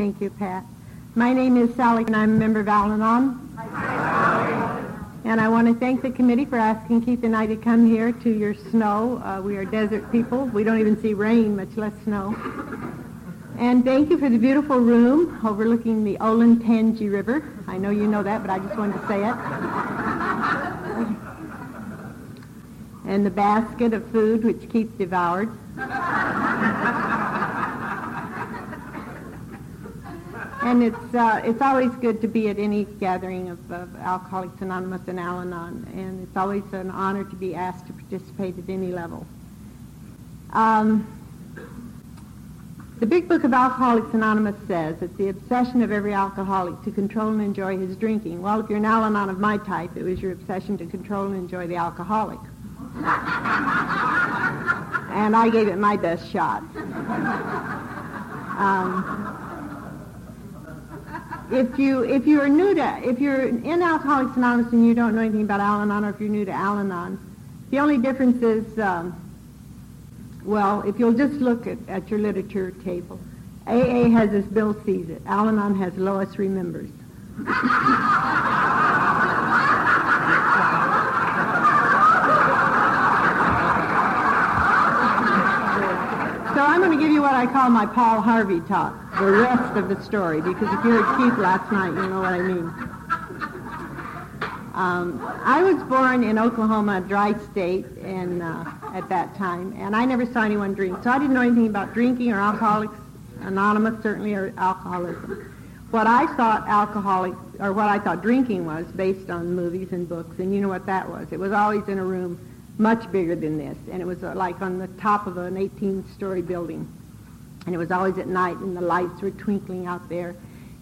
Thank you, Pat. My name is Sally, and I'm a member of Al-Anon. And I want to thank the committee for asking Keith and I to come here to your snow. Uh, we are desert people. We don't even see rain, much less snow. And thank you for the beautiful room overlooking the Olentangy River. I know you know that, but I just wanted to say it. and the basket of food which Keith devoured. And it's uh, it's always good to be at any gathering of, of Alcoholics Anonymous and Al-Anon, and it's always an honor to be asked to participate at any level. Um, the Big Book of Alcoholics Anonymous says it's the obsession of every alcoholic to control and enjoy his drinking. Well, if you're an Al-Anon of my type, it was your obsession to control and enjoy the alcoholic. and I gave it my best shot. Um, if you if you're new to if you're in Alcoholics Anonymous and you don't know anything about Al-Anon, or if you're new to Al-Anon, the only difference is um, well, if you'll just look at, at your literature table, AA has as Bill sees it. Al-Anon has Lois remembers. so I'm going to give you what I call my Paul Harvey talk, the rest of the story, because if you heard Keith last night, you know what I mean. Um, I was born in Oklahoma, a dry state, and uh, at that time, and I never saw anyone drink, so I didn't know anything about drinking or Alcoholics Anonymous, certainly, or alcoholism. What I thought alcoholic, or what I thought drinking was, based on movies and books, and you know what that was. It was always in a room much bigger than this, and it was uh, like on the top of an 18-story building, and it was always at night, and the lights were twinkling out there,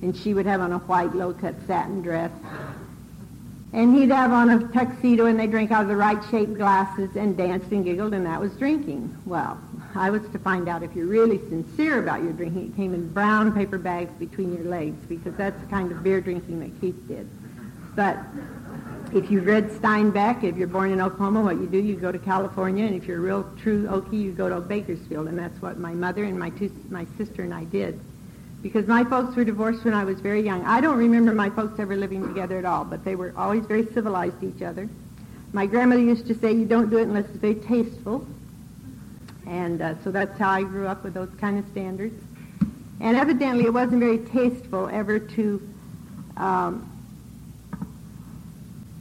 and she would have on a white low-cut satin dress, and he'd have on a tuxedo and they drank out of the right shaped glasses and danced and giggled and that was drinking. Well, I was to find out if you're really sincere about your drinking. It came in brown paper bags between your legs because that's the kind of beer drinking that Keith did. But if you've read Steinbeck, if you're born in Oklahoma, what you do, you go to California, and if you're a real true Okie, you go to Bakersfield, and that's what my mother and my two, my sister and I did because my folks were divorced when I was very young. I don't remember my folks ever living together at all, but they were always very civilized to each other. My grandmother used to say, you don't do it unless it's very tasteful. And uh, so that's how I grew up with those kind of standards. And evidently it wasn't very tasteful ever to um,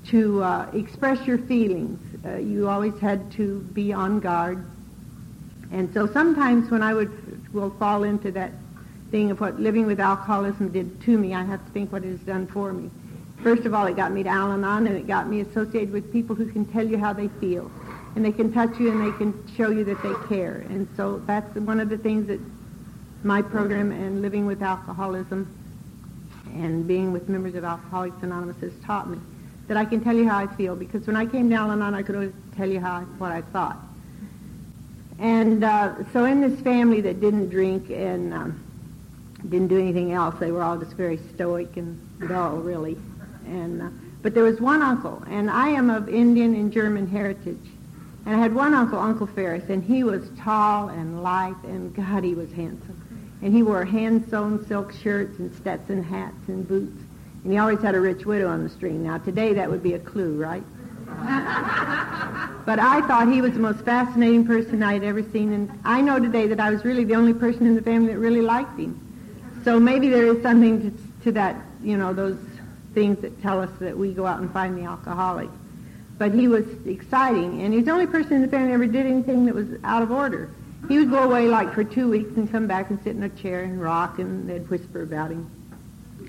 to uh, express your feelings. Uh, you always had to be on guard. And so sometimes when I would will fall into that thing of what living with alcoholism did to me, I have to think what it has done for me. First of all, it got me to Al-Anon, and it got me associated with people who can tell you how they feel. And they can touch you, and they can show you that they care. And so that's one of the things that my program and living with alcoholism and being with members of Alcoholics Anonymous has taught me. That I can tell you how I feel, because when I came to Al-Anon, I could always tell you how what I thought. And uh, so in this family that didn't drink and um, didn't do anything else. They were all just very stoic and dull, really. And uh, but there was one uncle, and I am of Indian and German heritage. And I had one uncle, Uncle Ferris, and he was tall and lithe, and God, he was handsome. And he wore hand-sewn silk shirts and Stetson hats and boots. And he always had a rich widow on the string. Now, today that would be a clue, right? but I thought he was the most fascinating person I had ever seen. And I know today that I was really the only person in the family that really liked him. So maybe there is something to, to that, you know, those things that tell us that we go out and find the alcoholic. But he was exciting, and he's the only person in the family that ever did anything that was out of order. He would go away like for two weeks and come back and sit in a chair and rock, and they'd whisper about him.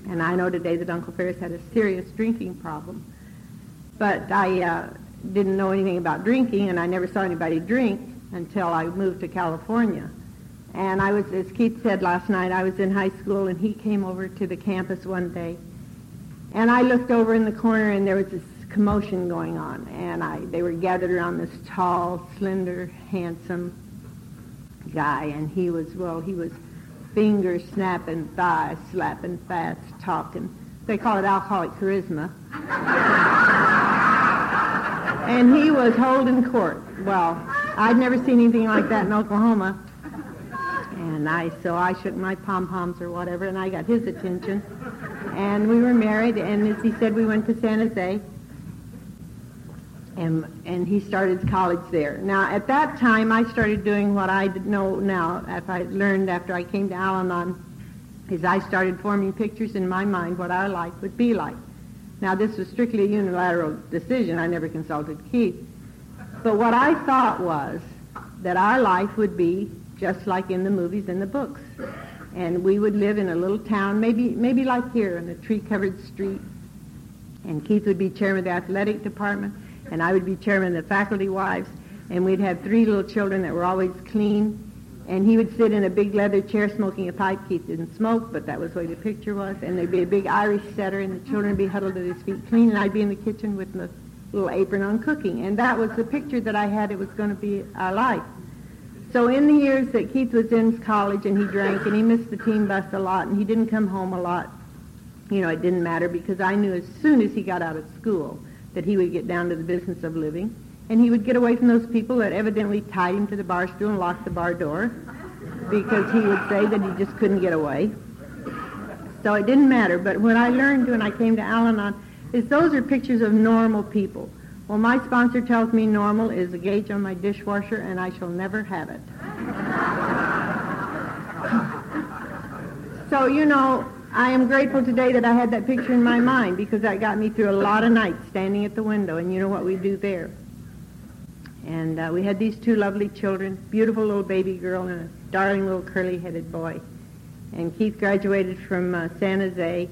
And I know today that Uncle Ferris had a serious drinking problem. But I uh, didn't know anything about drinking, and I never saw anybody drink until I moved to California. And I was, as Keith said last night, I was in high school, and he came over to the campus one day. And I looked over in the corner, and there was this commotion going on. And I, they were gathered around this tall, slender, handsome guy. And he was, well, he was finger snapping, thigh slapping, fast talking. They call it alcoholic charisma. and he was holding court. Well, I'd never seen anything like that in Oklahoma. And I, so I shook my pom-poms or whatever, and I got his attention. And we were married, and as he said, we went to San Jose. And, and he started college there. Now, at that time, I started doing what I know now, if I learned after I came to Al-Anon, is I started forming pictures in my mind what our life would be like. Now, this was strictly a unilateral decision. I never consulted Keith. But what I thought was that our life would be just like in the movies and the books. And we would live in a little town, maybe, maybe like here, in a tree-covered street. And Keith would be chairman of the athletic department, and I would be chairman of the faculty wives. And we'd have three little children that were always clean. And he would sit in a big leather chair smoking a pipe. Keith didn't smoke, but that was the way the picture was. And there'd be a big Irish setter, and the children would be huddled at his feet clean, and I'd be in the kitchen with my little apron on cooking. And that was the picture that I had. It was going to be our life. So in the years that Keith was in college and he drank and he missed the team bus a lot and he didn't come home a lot, you know, it didn't matter because I knew as soon as he got out of school that he would get down to the business of living and he would get away from those people that evidently tied him to the bar stool and locked the bar door because he would say that he just couldn't get away. So it didn't matter. But what I learned when I came to Al-Anon is those are pictures of normal people. Well, my sponsor tells me normal is a gauge on my dishwasher, and I shall never have it. so, you know, I am grateful today that I had that picture in my mind because that got me through a lot of nights standing at the window, and you know what we do there. And uh, we had these two lovely children, beautiful little baby girl and a darling little curly-headed boy. And Keith graduated from uh, San Jose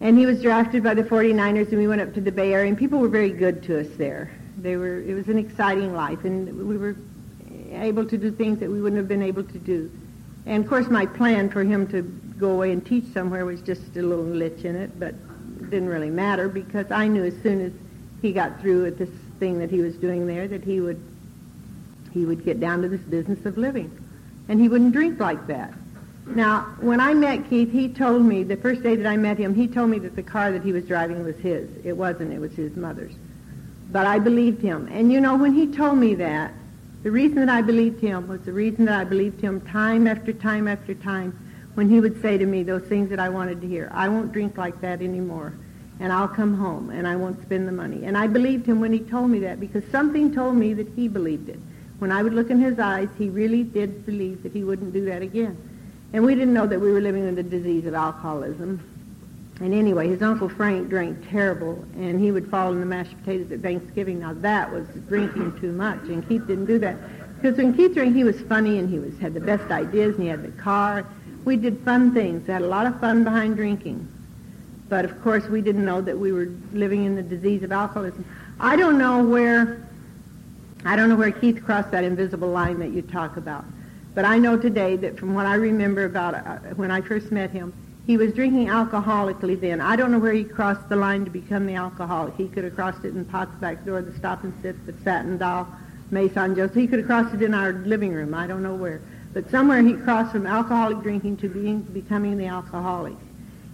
and he was drafted by the 49ers, and we went up to the Bay Area, and people were very good to us there. They were, it was an exciting life, and we were able to do things that we wouldn't have been able to do. And of course, my plan for him to go away and teach somewhere was just a little glitch in it, but it didn't really matter because I knew as soon as he got through with this thing that he was doing there that he would he would get down to this business of living, and he wouldn't drink like that. Now, when I met Keith, he told me, the first day that I met him, he told me that the car that he was driving was his. It wasn't, it was his mother's. But I believed him. And you know, when he told me that, the reason that I believed him was the reason that I believed him time after time after time when he would say to me those things that I wanted to hear. I won't drink like that anymore. And I'll come home and I won't spend the money. And I believed him when he told me that because something told me that he believed it. When I would look in his eyes, he really did believe that he wouldn't do that again. And we didn't know that we were living with the disease of alcoholism. And anyway, his Uncle Frank drank terrible, and he would fall in the mashed potatoes at Thanksgiving. Now that was drinking too much, and Keith didn't do that. Because when Keith drank, he was funny, and he was had the best ideas, and he had the car. We did fun things, had a lot of fun behind drinking. But of course, we didn't know that we were living in the disease of alcoholism. I don't know where, I don't know where Keith crossed that invisible line that you talk about. But I know today that from what I remember about uh, when I first met him, he was drinking alcoholically then. I don't know where he crossed the line to become the alcoholic. He could have crossed it in Pot's back door, the stop and sit, the satin doll, Maison Joseph. He could have crossed it in our living room. I don't know where. But somewhere he crossed from alcoholic drinking to being, becoming the alcoholic.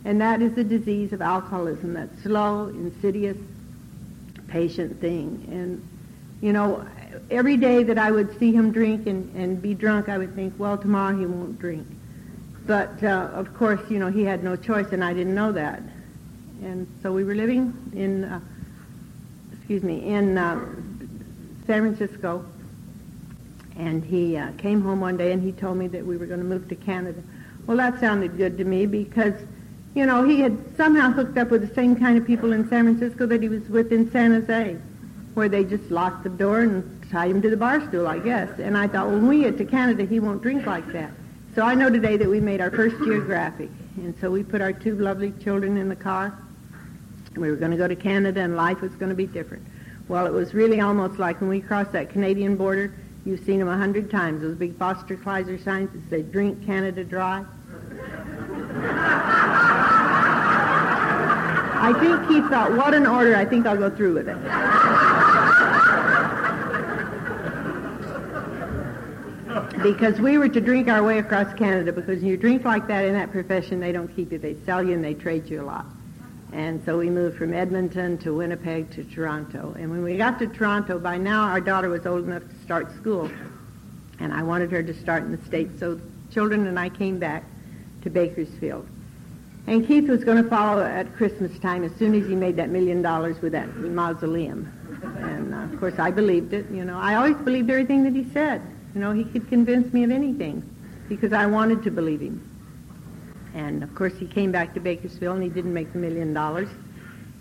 And that is the disease of alcoholism, that slow, insidious, patient thing. And, you know, every day that I would see him drink and, and be drunk, I would think, well, tomorrow he won't drink. But, uh, of course, you know, he had no choice, and I didn't know that. And so we were living in, uh, excuse me, in uh, San Francisco, and he uh, came home one day and he told me that we were going to move to Canada. Well, that sounded good to me because, you know, he had somehow hooked up with the same kind of people in San Francisco that he was with in San Jose, where they just locked the door and tied him to the bar stool, I guess. And I thought, well, when we get to Canada, he won't drink like that. So I know today that we made our first geographic. And so we put our two lovely children in the car. We were going to go to Canada, and life was going to be different. Well, it was really almost like when we crossed that Canadian border, you've seen them a hundred times, those big Foster Kleiser signs that say, drink Canada dry. I think he thought, what an order, I think I'll go through with it. because we were to drink our way across Canada because you drink like that in that profession, they don't keep you. They sell you and they trade you a lot. And so we moved from Edmonton to Winnipeg to Toronto. And when we got to Toronto, by now our daughter was old enough to start school. And I wanted her to start in the States so children and I came back to Bakersfield. And Keith was going to follow at Christmas time as soon as he made that million dollars with that mausoleum. And uh, of course, I believed it. You know, I always believed everything that he said. You know, he could convince me of anything because I wanted to believe him. And of course, he came back to Bakersfield and he didn't make the million dollars.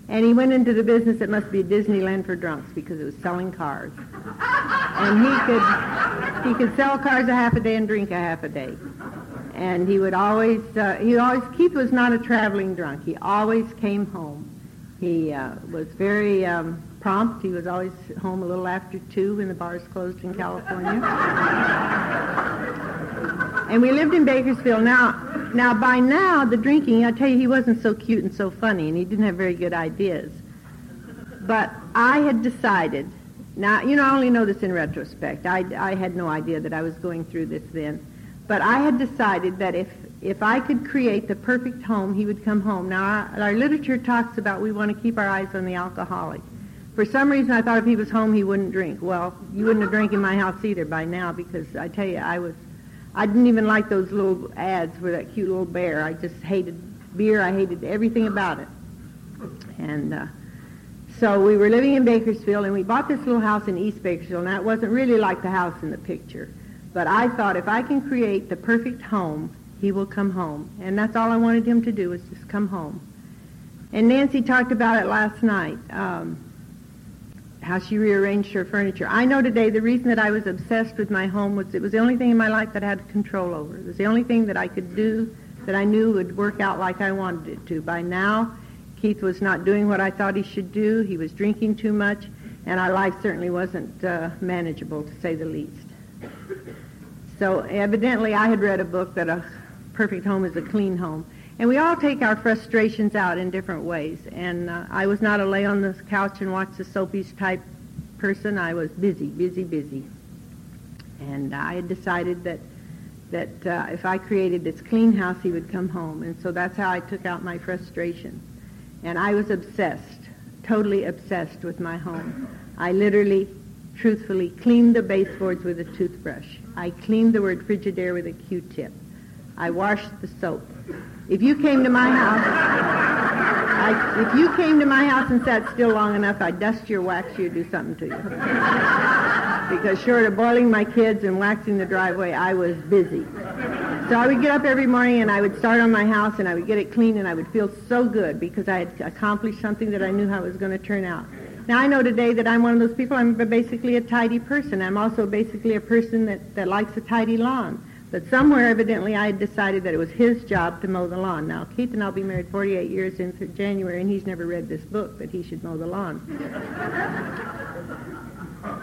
And he went into the business that must be a Disneyland for drunks because it was selling cars. And he could he could sell cars a half a day and drink a half a day. And he would always uh, he always Keith was not a traveling drunk. He always came home. He uh, was very um, prompt. He was always home a little after two when the bars closed in California. and we lived in Bakersfield. Now now, by now, the drinking, I tell you, he wasn't so cute and so funny, and he didn't have very good ideas. But I had decided, now, you know, I only know this in retrospect. I, I had no idea that I was going through this then. But I had decided that if, if I could create the perfect home, he would come home. Now, our, our literature talks about we want to keep our eyes on the alcoholic. For some reason, I thought if he was home, he wouldn't drink. Well, you wouldn't have drank in my house either by now because I tell you, I was I didn't even like those little ads for that cute little bear. I just hated beer. I hated everything about it. And uh, so we were living in Bakersfield, and we bought this little house in East Bakersfield. Now, it wasn't really like the house in the picture. But I thought if I can create the perfect home, he will come home. And that's all I wanted him to do was just come home. And Nancy talked about it last night. Um, how she rearranged her furniture. I know today the reason that I was obsessed with my home was it was the only thing in my life that I had control over. It was the only thing that I could do that I knew would work out like I wanted it to. By now, Keith was not doing what I thought he should do. He was drinking too much, and our life certainly wasn't uh, manageable, to say the least. So evidently, I had read a book that a perfect home is a clean home. And we all take our frustrations out in different ways. And uh, I was not a lay on the couch and watch the soapies type person. I was busy, busy, busy. And I had decided that that uh, if I created this clean house, he would come home. And so that's how I took out my frustration. And I was obsessed, totally obsessed with my home. I literally, truthfully, cleaned the baseboards with a toothbrush. I cleaned the word Frigidaire with a Q-tip. I washed the soap. If you came to my house, I, if you came to my house and sat still long enough, I'd dust your wax You'd do something to you. because short of boiling my kids and waxing the driveway, I was busy. So I would get up every morning and I would start on my house and I would get it clean and I would feel so good because I had accomplished something that I knew how it was going to turn out. Now I know today that I'm one of those people, I'm basically a tidy person. I'm also basically a person that, that likes a tidy lawn. But somewhere, evidently, I had decided that it was his job to mow the lawn. Now, Keith and I will be married 48 years in January, and he's never read this book, but he should mow the lawn.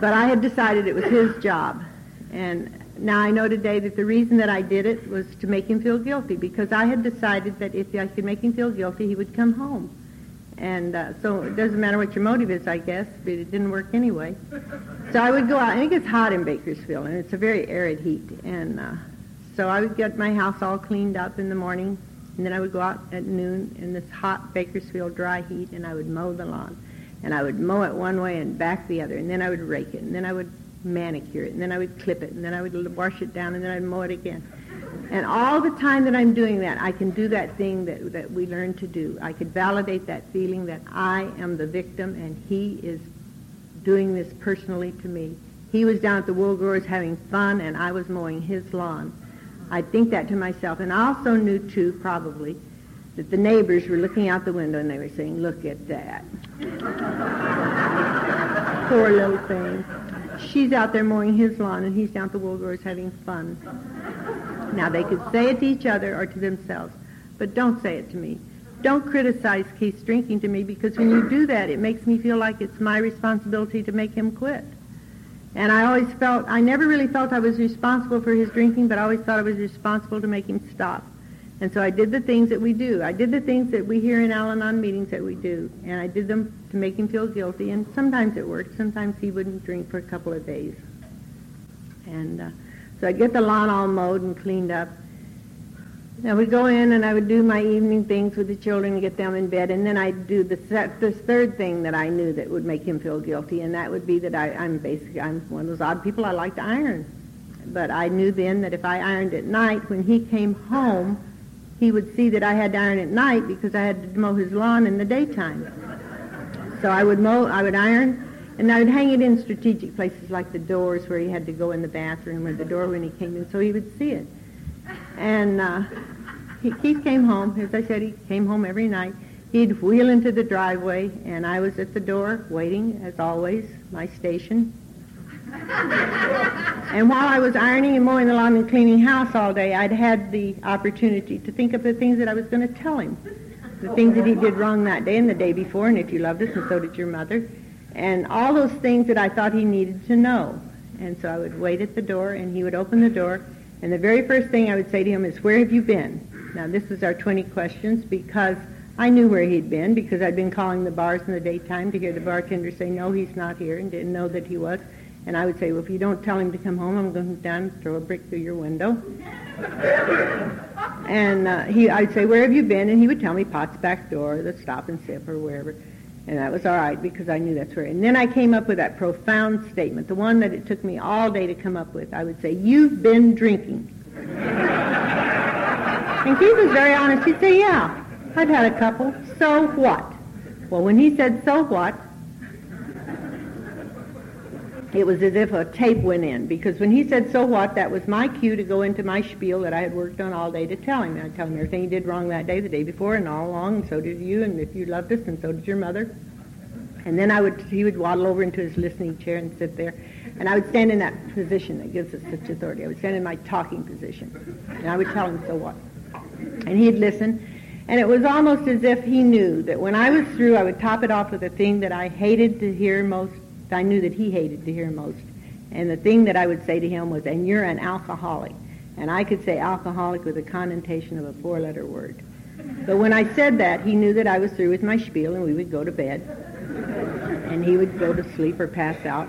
but I had decided it was his job. And now I know today that the reason that I did it was to make him feel guilty, because I had decided that if I could make him feel guilty, he would come home. And uh, so it doesn't matter what your motive is, I guess, but it didn't work anyway. So I would go out, and it gets hot in Bakersfield, and it's a very arid heat. And uh, so I would get my house all cleaned up in the morning, and then I would go out at noon in this hot Bakersfield dry heat, and I would mow the lawn. And I would mow it one way and back the other, and then I would rake it, and then I would manicure it, and then I would clip it, and then I would wash it down, and then I'd mow it again. And all the time that I'm doing that, I can do that thing that, that we learned to do. I could validate that feeling that I am the victim, and he is doing this personally to me. He was down at the wool growers having fun, and I was mowing his lawn. I'd think that to myself. And I also knew, too, probably, that the neighbors were looking out the window and they were saying, look at that. Poor little thing. She's out there mowing his lawn and he's down at the wool growers having fun. Now, they could say it to each other or to themselves, but don't say it to me. Don't criticize Keith's drinking to me because when you do that, it makes me feel like it's my responsibility to make him quit. And I always felt, I never really felt I was responsible for his drinking, but I always thought I was responsible to make him stop. And so I did the things that we do. I did the things that we hear in Al-Anon meetings that we do. And I did them to make him feel guilty. And sometimes it worked. Sometimes he wouldn't drink for a couple of days. And uh, so I'd get the lawn all mowed and cleaned up. I would go in and I would do my evening things with the children and get them in bed, and then I'd do the this third thing that I knew that would make him feel guilty, and that would be that I, I'm basically I'm one of those odd people. I like to iron. but I knew then that if I ironed at night, when he came home, he would see that I had to iron at night because I had to mow his lawn in the daytime. So I would mow, I would iron, and I would hang it in strategic places like the doors where he had to go in the bathroom or the door when he came in so he would see it. And uh, Keith came home. As I said, he came home every night. He'd wheel into the driveway, and I was at the door waiting, as always, my station. and while I was ironing and mowing the lawn and cleaning house all day, I'd had the opportunity to think of the things that I was going to tell him. The things that he did wrong that day and the day before, and if you loved us, and so did your mother. And all those things that I thought he needed to know. And so I would wait at the door, and he would open the door, and the very first thing I would say to him is, where have you been? Now, this was our 20 questions because I knew where he'd been because I'd been calling the bars in the daytime to hear the bartender say, no, he's not here, and didn't know that he was. And I would say, well, if you don't tell him to come home, I'm going to down and throw a brick through your window. and uh, he, I'd say, where have you been? And he would tell me Pot's back door, the stop and sip, or wherever. And that was all right because I knew that's where. And then I came up with that profound statement, the one that it took me all day to come up with. I would say, you've been drinking. and Keith was very honest. He'd say, yeah, I've had a couple. So what? Well, when he said, so what, it was as if a tape went in because when he said, so what, that was my cue to go into my spiel that I had worked on all day to tell him. I'd tell him everything he did wrong that day, the day before, and all along, and so did you, and if you loved us, and so did your mother. And then I would, he would waddle over into his listening chair and sit there. And I would stand in that position that gives us such authority. I would stand in my talking position. And I would tell him, so what? And he'd listen. And it was almost as if he knew that when I was through, I would top it off with the thing that I hated to hear most I knew that he hated to hear most. And the thing that I would say to him was, and you're an alcoholic. And I could say alcoholic with a connotation of a four-letter word. But when I said that, he knew that I was through with my spiel and we would go to bed. And he would go to sleep or pass out.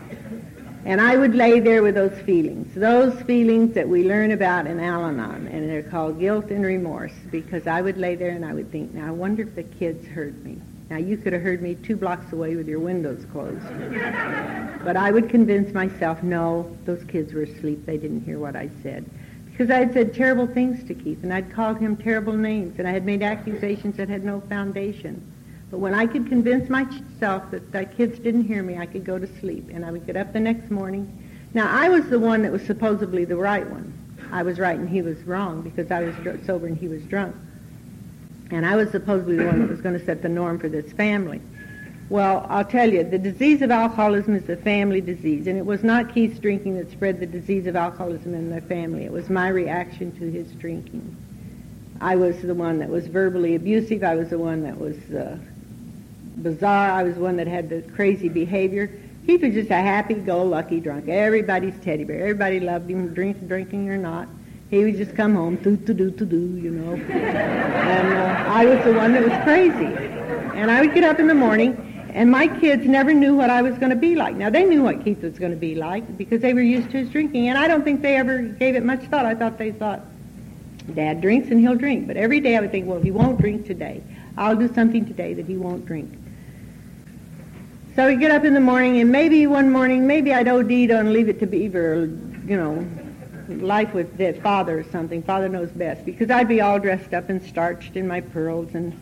And I would lay there with those feelings, those feelings that we learn about in Al-Anon, and they're called guilt and remorse, because I would lay there and I would think, now I wonder if the kids heard me. Now, you could have heard me two blocks away with your windows closed. but I would convince myself, no, those kids were asleep. They didn't hear what I said. Because I had said terrible things to Keith, and I'd called him terrible names, and I had made accusations that had no foundation. But when I could convince myself that the kids didn't hear me, I could go to sleep, and I would get up the next morning. Now, I was the one that was supposedly the right one. I was right and he was wrong because I was sober and he was drunk. And I was supposedly the one that was going to set the norm for this family. Well, I'll tell you, the disease of alcoholism is a family disease, and it was not Keith's drinking that spread the disease of alcoholism in their family. It was my reaction to his drinking. I was the one that was verbally abusive. I was the one that was uh, bizarre. I was one that had the crazy behavior. Keith was just a happy-go-lucky drunk. Everybody's teddy bear. Everybody loved him, drink, drinking or not. He would just come home, do to do to do, you know. and uh, I was the one that was crazy. And I would get up in the morning, and my kids never knew what I was going to be like. Now they knew what Keith was going to be like because they were used to his drinking, and I don't think they ever gave it much thought. I thought they thought, Dad drinks and he'll drink. But every day I would think, well, he won't drink today. I'll do something today that he won't drink. So we get up in the morning, and maybe one morning, maybe I'd OD'd on Leave It to Beaver, you know, life with dead father or something. Father knows best. Because I'd be all dressed up and starched in my pearls and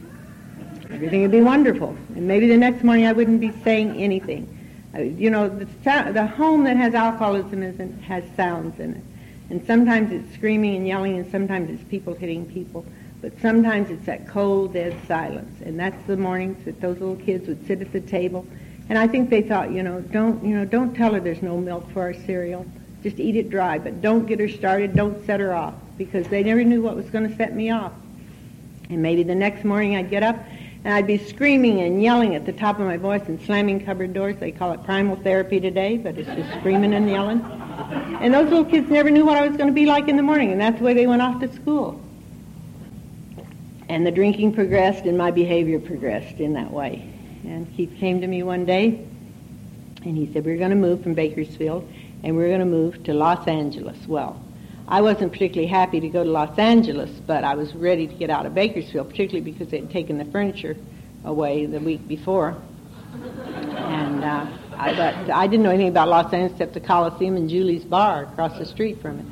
everything would be wonderful. And maybe the next morning I wouldn't be saying anything. You know, the, the home that has alcoholism isn't, has sounds in it. And sometimes it's screaming and yelling and sometimes it's people hitting people. But sometimes it's that cold, dead silence. And that's the mornings that those little kids would sit at the table. And I think they thought, you know, don't, you know, don't tell her there's no milk for our cereal. Just eat it dry, but don't get her started. Don't set her off because they never knew what was going to set me off. And maybe the next morning I'd get up and I'd be screaming and yelling at the top of my voice and slamming cupboard doors. They call it primal therapy today, but it's just screaming and yelling. And those little kids never knew what I was going to be like in the morning, and that's the way they went off to school. And the drinking progressed and my behavior progressed in that way. And Keith came to me one day and he said, we're going to move from Bakersfield and we are going to move to Los Angeles. Well, I wasn't particularly happy to go to Los Angeles, but I was ready to get out of Bakersfield, particularly because they had taken the furniture away the week before. And uh, I, but I didn't know anything about Los Angeles except the Coliseum and Julie's Bar across the street from it.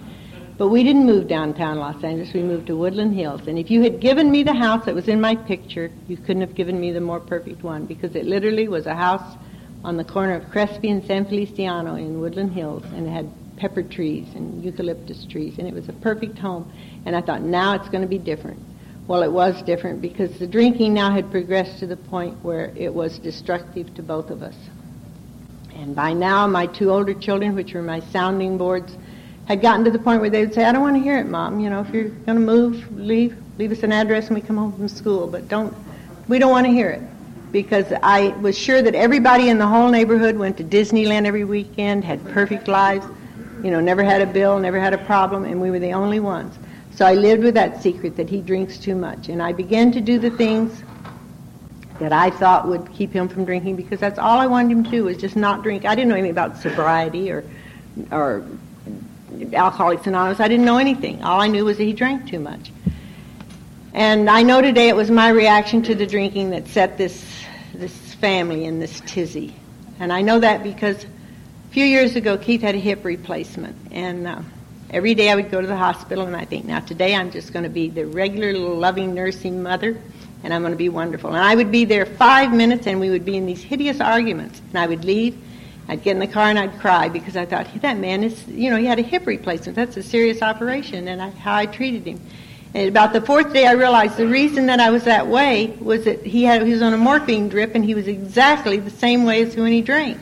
But we didn't move downtown Los Angeles. We moved to Woodland Hills. And if you had given me the house that was in my picture, you couldn't have given me the more perfect one because it literally was a house on the corner of Crespi and San Feliciano in Woodland Hills, and it had pepper trees and eucalyptus trees, and it was a perfect home. And I thought, now it's going to be different. Well, it was different because the drinking now had progressed to the point where it was destructive to both of us. And by now, my two older children, which were my sounding boards, had gotten to the point where they would say, I don't want to hear it, Mom. You know, if you're going to move, leave, leave us an address when we come home from school, but don't, we don't want to hear it because I was sure that everybody in the whole neighborhood went to Disneyland every weekend, had perfect lives, you know, never had a bill, never had a problem, and we were the only ones. So I lived with that secret that he drinks too much. And I began to do the things that I thought would keep him from drinking because that's all I wanted him to do was just not drink. I didn't know anything about sobriety or, or Alcoholics Anonymous. I didn't know anything. All I knew was that he drank too much. And I know today it was my reaction to the drinking that set this this family in this tizzy. And I know that because a few years ago Keith had a hip replacement, and uh, every day I would go to the hospital, and I think, now today I'm just going to be the regular little loving nursing mother, and I'm going to be wonderful. And I would be there five minutes, and we would be in these hideous arguments, and I would leave. I'd get in the car and I'd cry because I thought that man is, you know, he had a hip replacement. That's a serious operation, and I, how I treated him. And about the fourth day, I realized the reason that I was that way was that he had he was on a morphine drip, and he was exactly the same way as when he drank.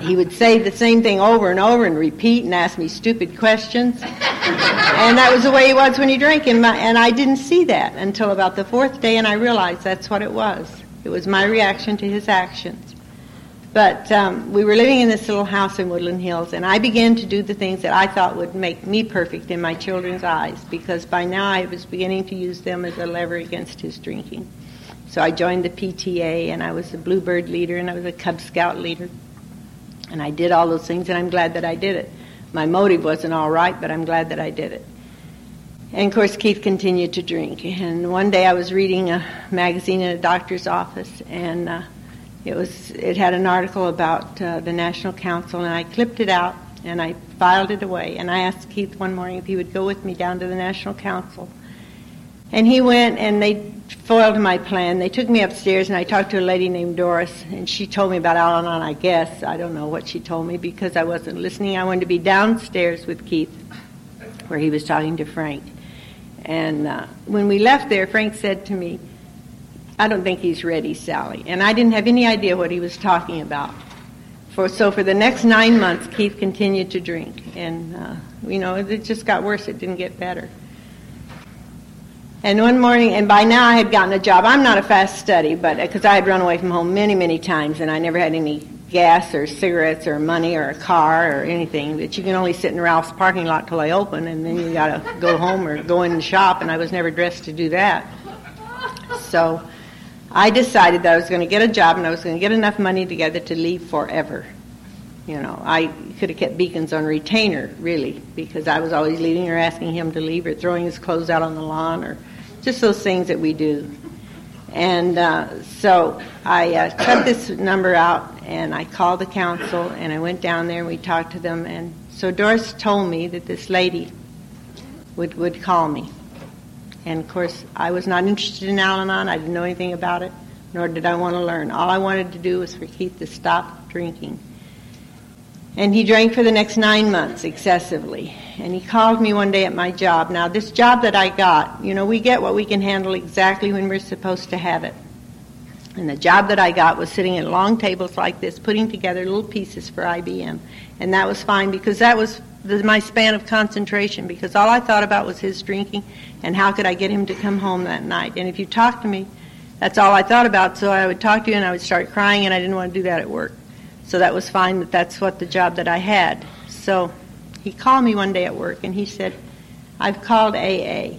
he would say the same thing over and over and repeat and ask me stupid questions. and that was the way he was when he drank. And, my, and I didn't see that until about the fourth day, and I realized that's what it was. It was my reaction to his actions. But um, we were living in this little house in Woodland Hills, and I began to do the things that I thought would make me perfect in my children's eyes, because by now I was beginning to use them as a lever against his drinking. So I joined the PTA, and I was a Bluebird leader, and I was a Cub Scout leader. And I did all those things, and I'm glad that I did it. My motive wasn't all right, but I'm glad that I did it. And of course, Keith continued to drink. And one day I was reading a magazine in a doctor's office, and uh, it was it had an article about uh, the National Council, and I clipped it out and I filed it away. And I asked Keith one morning if he would go with me down to the National Council. And he went, and they foiled my plan. They took me upstairs, and I talked to a lady named Doris, and she told me about Al Anon, I guess. I don't know what she told me because I wasn't listening. I wanted to be downstairs with Keith, where he was talking to Frank. And uh, when we left there, Frank said to me, I don't think he's ready, Sally. And I didn't have any idea what he was talking about. For, so for the next nine months, Keith continued to drink. And, uh, you know, it just got worse. It didn't get better. And one morning, and by now I had gotten a job. I'm not a fast study, but because I had run away from home many, many times, and I never had any gas or cigarettes or money or a car or anything. That you can only sit in Ralph's parking lot till they open, and then you got to go home or go in and shop. And I was never dressed to do that. So I decided that I was going to get a job and I was going to get enough money together to leave forever. You know, I could have kept Bekins on retainer, really, because I was always leaving or asking him to leave or throwing his clothes out on the lawn or just those things that we do. And uh, so I uh, cut this number out and I called the council and I went down there and we talked to them. And so Doris told me that this lady would, would call me. And of course, I was not interested in Al Anon. I didn't know anything about it, nor did I want to learn. All I wanted to do was for Keith to stop drinking. And he drank for the next nine months excessively. And he called me one day at my job. Now, this job that I got, you know, we get what we can handle exactly when we're supposed to have it. And the job that I got was sitting at long tables like this, putting together little pieces for IBM. And that was fine because that was the, my span of concentration because all I thought about was his drinking and how could I get him to come home that night. And if you talk to me, that's all I thought about. So I would talk to you and I would start crying and I didn't want to do that at work. So that was fine that that's what the job that I had. So he called me one day at work and he said, I've called AA.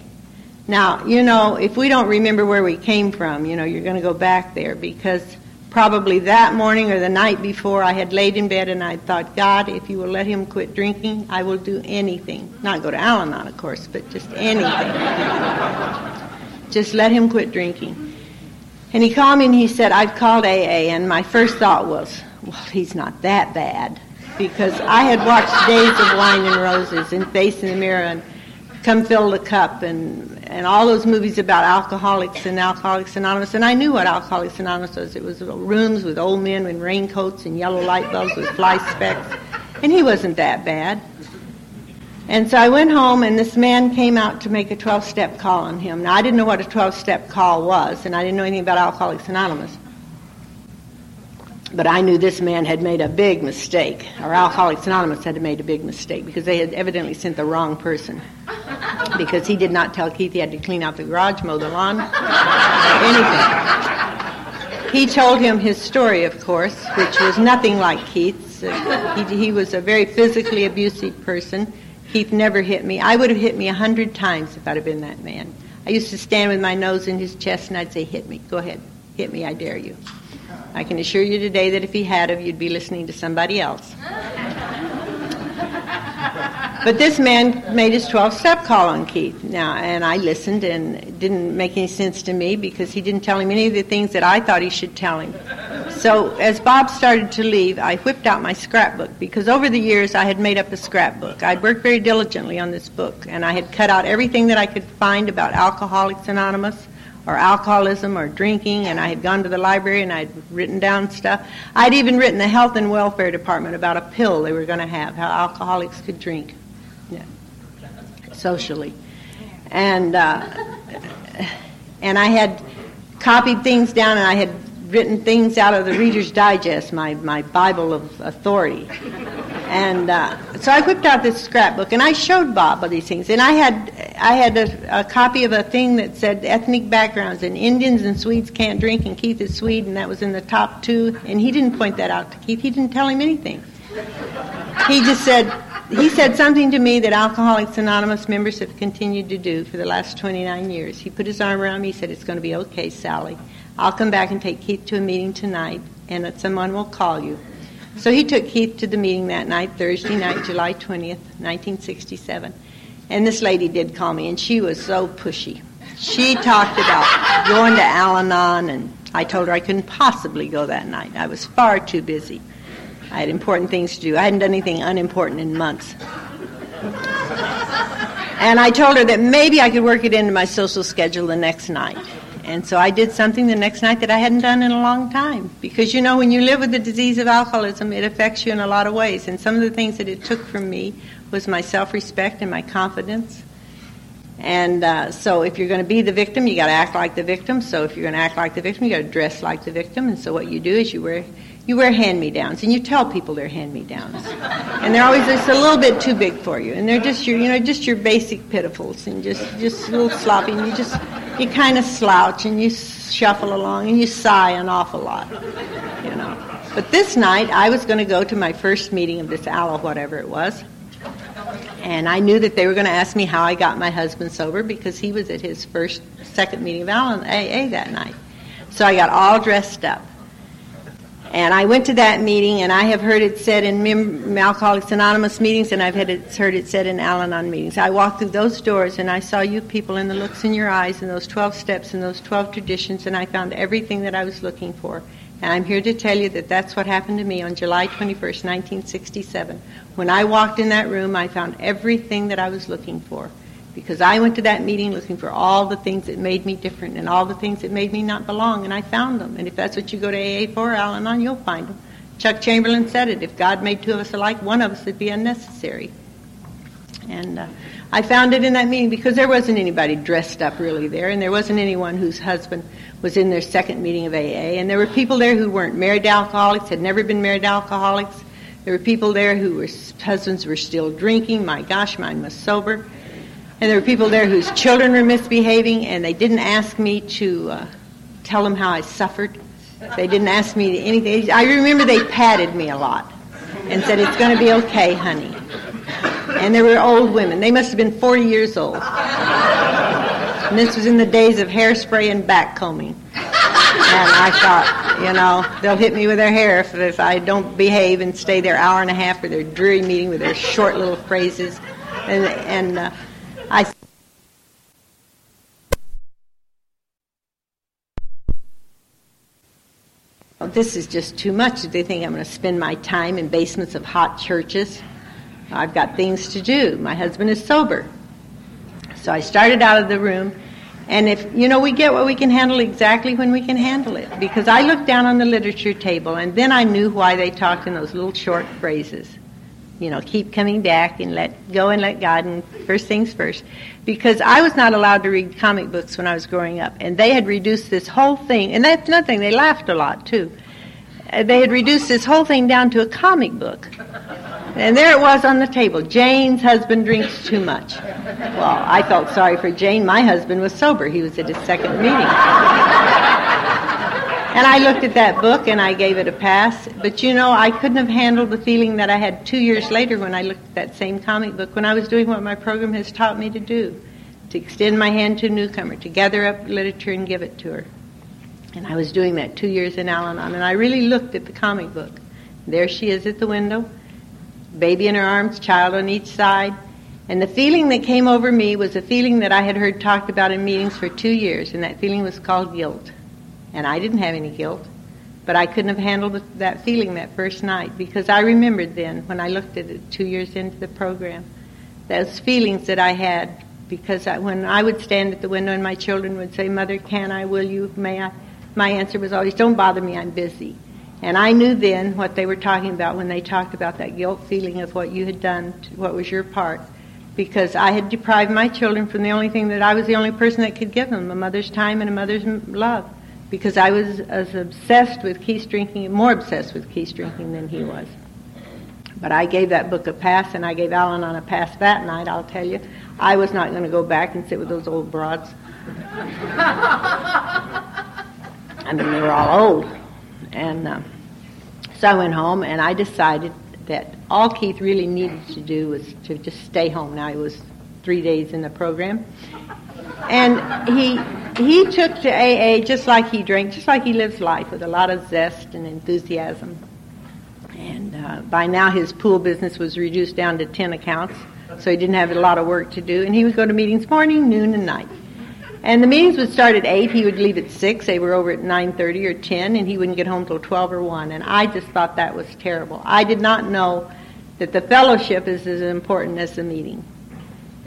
Now, you know, if we don't remember where we came from, you know, you're going to go back there because probably that morning or the night before I had laid in bed and I thought, God, if you will let him quit drinking, I will do anything. Not go to Al Anon, of course, but just anything. just let him quit drinking. And he called me and he said, I've called AA. And my first thought was, well, he's not that bad. Because I had watched Days of Wine and Roses and Face in the Mirror and Come Fill the Cup and, and all those movies about alcoholics and Alcoholics Anonymous. And I knew what Alcoholics Anonymous was. It was rooms with old men in raincoats and yellow light bulbs with fly specks. And he wasn't that bad. And so I went home, and this man came out to make a 12 step call on him. Now, I didn't know what a 12 step call was, and I didn't know anything about Alcoholics Anonymous. But I knew this man had made a big mistake, or Alcoholics Anonymous had made a big mistake, because they had evidently sent the wrong person. Because he did not tell Keith he had to clean out the garage, mow the lawn, anything. He told him his story, of course, which was nothing like Keith's. Uh, he, he was a very physically abusive person Keith never hit me. I would have hit me a hundred times if I'd have been that man. I used to stand with my nose in his chest and I'd say, hit me. Go ahead. Hit me. I dare you. I can assure you today that if he had of, you'd be listening to somebody else. But this man made his 12 step call on Keith. Now, and I listened, and it didn't make any sense to me because he didn't tell him any of the things that I thought he should tell him. So, as Bob started to leave, I whipped out my scrapbook because over the years I had made up a scrapbook. I'd worked very diligently on this book, and I had cut out everything that I could find about Alcoholics Anonymous or alcoholism or drinking, and I had gone to the library and I'd written down stuff. I'd even written the health and welfare department about a pill they were going to have, how alcoholics could drink yeah. socially. And, uh, and I had copied things down and I had written things out of the Reader's Digest, my, my Bible of authority. And uh, so I whipped out this scrapbook, and I showed Bob all these things. And I had I had a, a, copy of a thing that said ethnic backgrounds, and Indians and Swedes can't drink, and Keith is Swede, and that was in the top two. And he didn't point that out to Keith. He didn't tell him anything. He just said he said something to me that Alcoholics Anonymous members have continued to do for the last 29 years. He put his arm around me. He said, "It's going to be okay, Sally." I'll come back and take Keith to a meeting tonight, and someone will call you. So he took Keith to the meeting that night, Thursday night, July 20th, 1967. And this lady did call me, and she was so pushy. She talked about going to Al Anon, and I told her I couldn't possibly go that night. I was far too busy. I had important things to do. I hadn't done anything unimportant in months. And I told her that maybe I could work it into my social schedule the next night. And so I did something the next night that I hadn't done in a long time. Because you know, when you live with the disease of alcoholism, it affects you in a lot of ways. And some of the things that it took from me was my self respect and my confidence. And uh, so, if you're going to be the victim, you got to act like the victim. So, if you're going to act like the victim, you got to dress like the victim. And so, what you do is you wear you wear hand-me-downs, and you tell people they're hand-me-downs, and they're always just a little bit too big for you, and they're just your, you know, just your basic pitifuls, and just just a little sloppy, and you just you kind of slouch and you shuffle along and you sigh an awful lot, you know. But this night, I was going to go to my first meeting of this aloe, whatever it was, and I knew that they were going to ask me how I got my husband sober because he was at his first, second meeting of Al AA that night. So I got all dressed up. And I went to that meeting, and I have heard it said in Mem- Alcoholics Anonymous meetings, and I've had it, heard it said in Al Anon meetings. I walked through those doors, and I saw you people and the looks in your eyes, and those 12 steps, and those 12 traditions, and I found everything that I was looking for. And I'm here to tell you that that's what happened to me on July 21st, 1967. When I walked in that room, I found everything that I was looking for because I went to that meeting looking for all the things that made me different and all the things that made me not belong, and I found them. And if that's what you go to AA for, Al Anon, you'll find them. Chuck Chamberlain said it: if God made two of us alike, one of us would be unnecessary. And uh, I found it in that meeting because there wasn't anybody dressed up really there, and there wasn't anyone whose husband was in their second meeting of AA, and there were people there who weren't married to alcoholics, had never been married alcoholics. There were people there who were husbands were still drinking. My gosh, mine was sober. And there were people there whose children were misbehaving, and they didn't ask me to uh, tell them how I suffered. They didn't ask me anything. I remember they patted me a lot and said, It's going to be okay, honey. And there were old women. They must have been 40 years old. And this was in the days of hairspray and backcombing. And I thought, you know, they'll hit me with their hair if, if I don't behave and stay there hour and a half for their dreary meeting with their short little phrases. And, and uh, I oh, this is just too much. Do they think I'm going to spend my time in basements of hot churches. I've got things to do. My husband is sober. So I started out of the room, and if, you know, we get what we can handle exactly when we can handle it. Because I looked down on the literature table, and then I knew why they talked in those little short phrases. You know, keep coming back and let go and let God, and first things first. Because I was not allowed to read comic books when I was growing up, and they had reduced this whole thing, and that's nothing, they laughed a lot too. Uh, they had reduced this whole thing down to a comic book. And there it was on the table. Jane's husband drinks too much. Well, I felt sorry for Jane. My husband was sober. He was at his second meeting. And I looked at that book and I gave it a pass. But you know, I couldn't have handled the feeling that I had two years later when I looked at that same comic book, when I was doing what my program has taught me to do to extend my hand to a newcomer, to gather up literature and give it to her. And I was doing that two years in Al Anon. And I really looked at the comic book. There she is at the window baby in her arms, child on each side. And the feeling that came over me was a feeling that I had heard talked about in meetings for two years, and that feeling was called guilt. And I didn't have any guilt, but I couldn't have handled that feeling that first night because I remembered then, when I looked at it two years into the program, those feelings that I had because I, when I would stand at the window and my children would say, Mother, can I, will you, may I? My answer was always, don't bother me, I'm busy. And I knew then what they were talking about when they talked about that guilt feeling of what you had done, what was your part. Because I had deprived my children from the only thing that I was the only person that could give them, a mother's time and a mother's love. Because I was as obsessed with Keith drinking, more obsessed with Keith drinking than he was. But I gave that book a pass, and I gave Al-Anon a pass that night, I'll tell you. I was not going to go back and sit with those old broads. I mean, they were all old. And uh, so I went home and I decided that all Keith really needed to do was to just stay home. Now he was three days in the program. And he he took to AA just like he drank, just like he lives life with a lot of zest and enthusiasm. And uh, by now his pool business was reduced down to 10 accounts, so he didn't have a lot of work to do. And he would go to meetings morning, noon, and night. And the meetings would start at 8. He would leave at 6. They were over at 9.30 or 10, and he wouldn't get home till 12 or 1. And I just thought that was terrible. I did not know that the fellowship is as important as the meeting.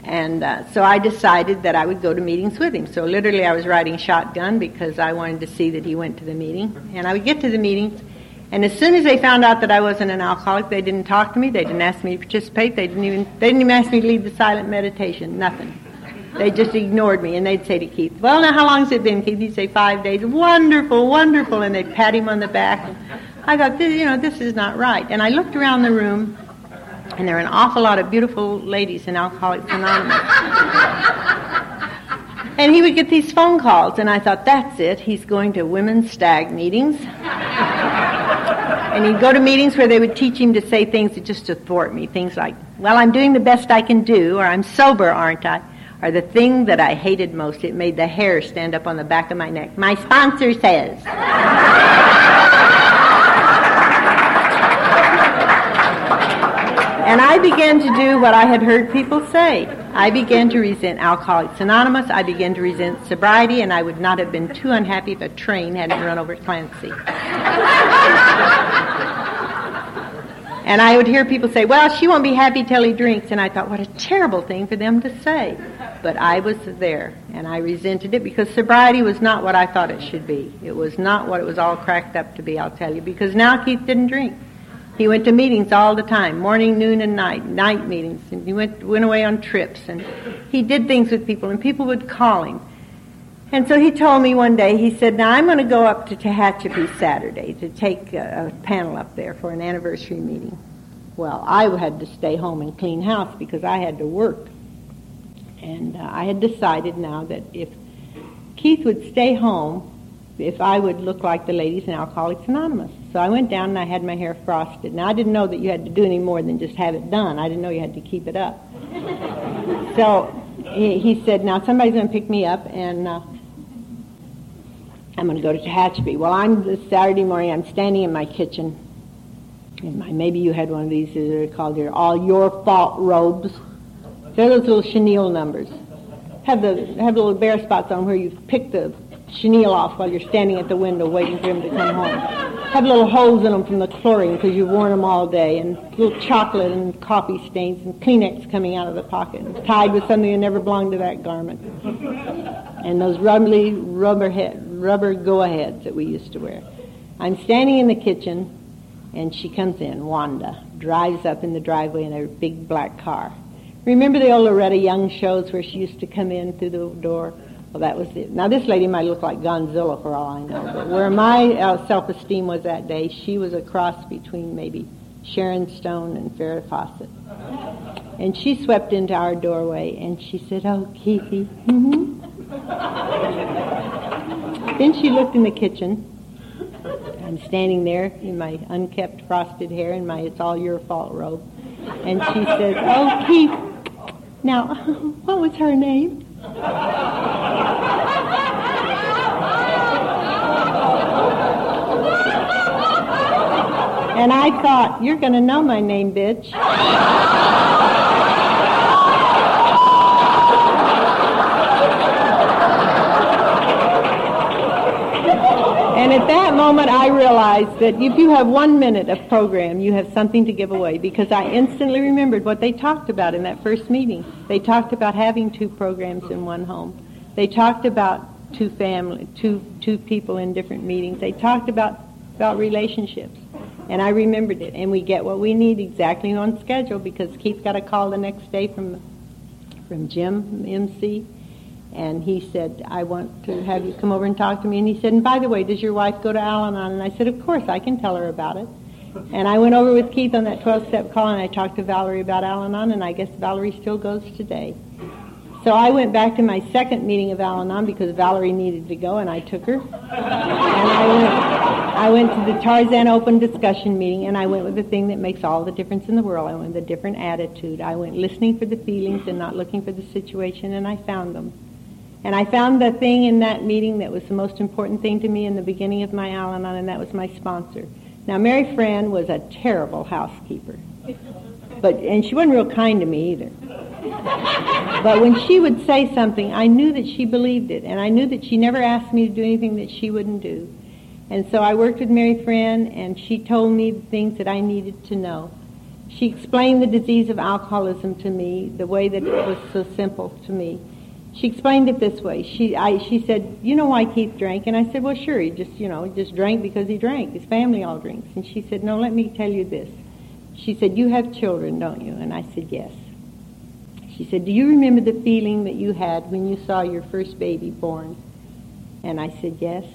And uh, so I decided that I would go to meetings with him. So literally I was riding shotgun because I wanted to see that he went to the meeting. And I would get to the meetings, and as soon as they found out that I wasn't an alcoholic, they didn't talk to me. They didn't ask me to participate. They didn't even, they didn't even ask me to lead the silent meditation. Nothing. They just ignored me, and they'd say to Keith, "Well, now how long has it been, Keith?" He'd say, five days." Wonderful, wonderful, and they'd pat him on the back. I thought, you know, this is not right. And I looked around the room, and there were an awful lot of beautiful ladies in Alcoholics Anonymous. and he would get these phone calls, and I thought, that's it. He's going to women's stag meetings. and he'd go to meetings where they would teach him to say things that just to thwart me. Things like, well, I'm doing the best I can do, or I'm sober, aren't I? are the thing that I hated most. It made the hair stand up on the back of my neck. My sponsor says. And I began to do what I had heard people say. I began to resent Alcoholics Anonymous. I began to resent sobriety, and I would not have been too unhappy if a train hadn't run over Clancy. And I would hear people say, well, she won't be happy till he drinks. And I thought, what a terrible thing for them to say. But I was there, and I resented it because sobriety was not what I thought it should be. It was not what it was all cracked up to be, I'll tell you, because now Keith didn't drink. He went to meetings all the time, morning, noon, and night, night meetings. And he went, went away on trips. And he did things with people, and people would call him. And so he told me one day, he said, now I'm going to go up to Tehachapi Saturday to take a, a, panel up there for an anniversary meeting. Well, I had to stay home and clean house because I had to work. And uh, I had decided now that if Keith would stay home, if I would look like the ladies in Alcoholics Anonymous. So I went down and I had my hair frosted. Now I didn't know that you had to do any more than just have it done. I didn't know you had to keep it up. so he, he, said, now somebody's going to pick me up and uh, I'm going to go to Tehachapi. Well, I'm this Saturday morning. I'm standing in my kitchen. And my, maybe you had one of these. They're called your all your fault robes. They're those little chenille numbers. Have the have the little bare spots on where you pick the chenille off while you're standing at the window waiting for him to come home. Have little holes in them from the chlorine because you've worn them all day, and little chocolate and coffee stains and Kleenex coming out of the pocket, and tied with something that never belonged to that garment. And those rubbly rubber head, rubber go-aheads that we used to wear. I'm standing in the kitchen, and she comes in, Wanda, drives up in the driveway in a big black car. Remember the old Loretta Young shows where she used to come in through the door? Well, that was it. Now, this lady might look like Godzilla for all I know, but where my uh, self-esteem was that day, she was a cross between maybe Sharon Stone and Farrah Fawcett. And she swept into our doorway and she said, Oh, Keithy. Mm-hmm. then she looked in the kitchen. I'm standing there in my unkept frosted hair and my It's All Your Fault robe. And she says, Oh, Keith. Now, what was her name? And I thought, you're going to know my name, bitch. And at that moment, I realized that if you have one minute of program, you have something to give away because I instantly remembered what they talked about in that first meeting. They talked about having two programs in one home. They talked about two family, two two people in different meetings. They talked about about relationships, and I remembered it. And we get what we need exactly on schedule because Keith got a call the next day from from Jim MC and he said, I want to have you come over and talk to me. And he said, and by the way, does your wife go to Al-Anon? And I said, of course, I can tell her about it. And I went over with Keith on that 12-step call, and I talked to Valerie about Al-Anon, and I guess Valerie still goes today. So I went back to my second meeting of Al-Anon because Valerie needed to go, and I took her. And I went, I went to the Tarzana Open discussion meeting, and I went with the thing that makes all the difference in the world. I went with a different attitude. I went listening for the feelings and not looking for the situation, and I found them. And I found the thing in that meeting that was the most important thing to me in the beginning of my Al-Anon, and that was my sponsor. Now, Mary Fran was a terrible housekeeper, but and she wasn't real kind to me either. but when she would say something, I knew that she believed it, and I knew that she never asked me to do anything that she wouldn't do. And so I worked with Mary Fran, and she told me the things that I needed to know. She explained the disease of alcoholism to me the way that it was so simple to me. She explained it this way. She, I, she said, you know why Keith drank? And I said, well, sure. He just, you know, just drank because he drank. His family all drinks. And she said, no, let me tell you this. She said, you have children, don't you? And I said, yes. She said, do you remember the feeling that you had when you saw your first baby born? And I said, yes.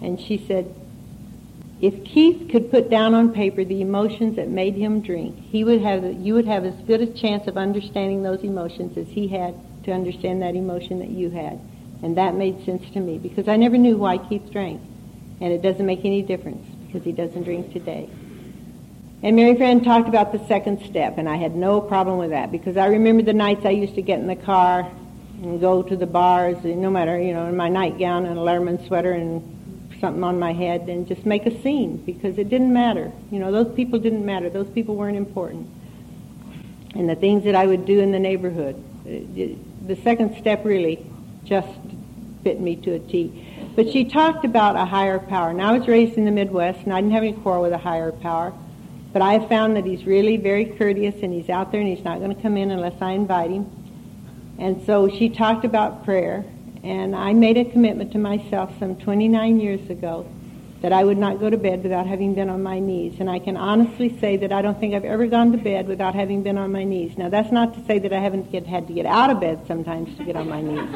And she said, if Keith could put down on paper the emotions that made him drink, he would have, you would have as good a chance of understanding those emotions as he had to understand that emotion that you had. And that made sense to me because I never knew why Keith drank. And it doesn't make any difference because he doesn't drink today. And Mary Fran talked about the second step, and I had no problem with that because I remember the nights I used to get in the car and go to the bars, no matter, you know, in my nightgown and a Letterman sweater and something on my head and just make a scene because it didn't matter. You know, those people didn't matter. Those people weren't important. And the things that I would do in the neighborhood, uh, the second step really just fit me to a T. But she talked about a higher power. Now, I was raised in the Midwest, and I didn't have any quarrel with a higher power. But I have found that he's really very courteous, and he's out there, and he's not going to come in unless I invite him. And so she talked about prayer, and I made a commitment to myself some 29 years ago that I would not go to bed without having been on my knees. And I can honestly say that I don't think I've ever gone to bed without having been on my knees. Now, that's not to say that I haven't get, had to get out of bed sometimes to get on my knees.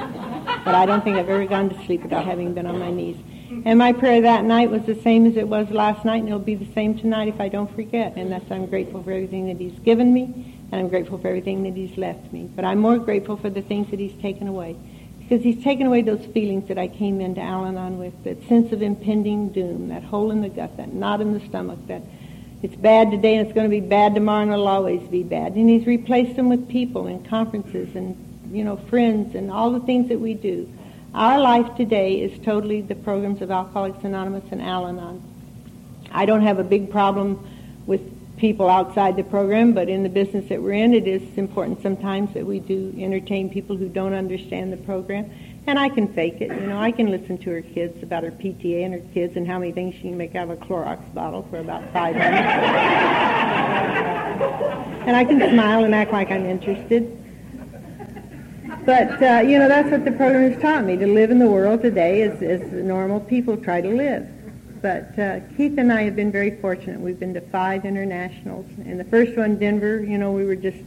But I don't think I've ever gone to sleep without having been on my knees. And my prayer that night was the same as it was last night, and it'll be the same tonight if I don't forget. And that's I'm grateful for everything that He's given me, and I'm grateful for everything that He's left me. But I'm more grateful for the things that He's taken away because he's taken away those feelings that I came into Al-Anon with, that sense of impending doom, that hole in the gut, that knot in the stomach, that it's bad today and it's going to be bad tomorrow and it'll always be bad. And he's replaced them with people and conferences and, you know, friends and all the things that we do. Our life today is totally the programs of Alcoholics Anonymous and Al-Anon. I don't have a big problem with people outside the program, but in the business that we're in, it is important sometimes that we do entertain people who don't understand the program. And I can fake it, you know. I can listen to her kids about her PTA and her kids and how many things she can make out of a Clorox bottle for about five minutes. and I can smile and act like I'm interested. But, uh, you know, that's what the program has taught me, to live in the world today as, as normal people try to live. But uh, Keith and I have been very fortunate. We've been to five internationals. And the first one, Denver, you know, we were just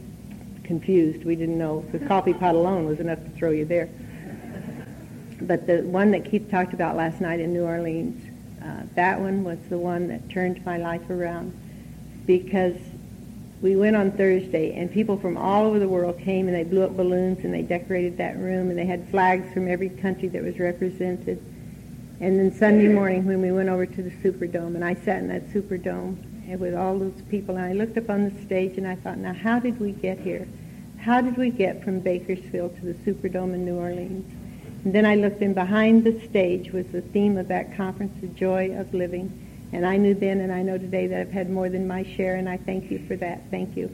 confused. We didn't know. The coffee pot alone was enough to throw you there. But the one that Keith talked about last night in New Orleans, uh, that one was the one that turned my life around because we went on Thursday and people from all over the world came and they blew up balloons and they decorated that room and they had flags from every country that was represented. And then Sunday morning when we went over to the Superdome and I sat in that Superdome with all those people and I looked up on the stage and I thought, now how did we get here? How did we get from Bakersfield to the Superdome in New Orleans? And then I looked and behind the stage was the theme of that conference, the joy of living. And I knew then and I know today that I've had more than my share, and I thank you for that. Thank you.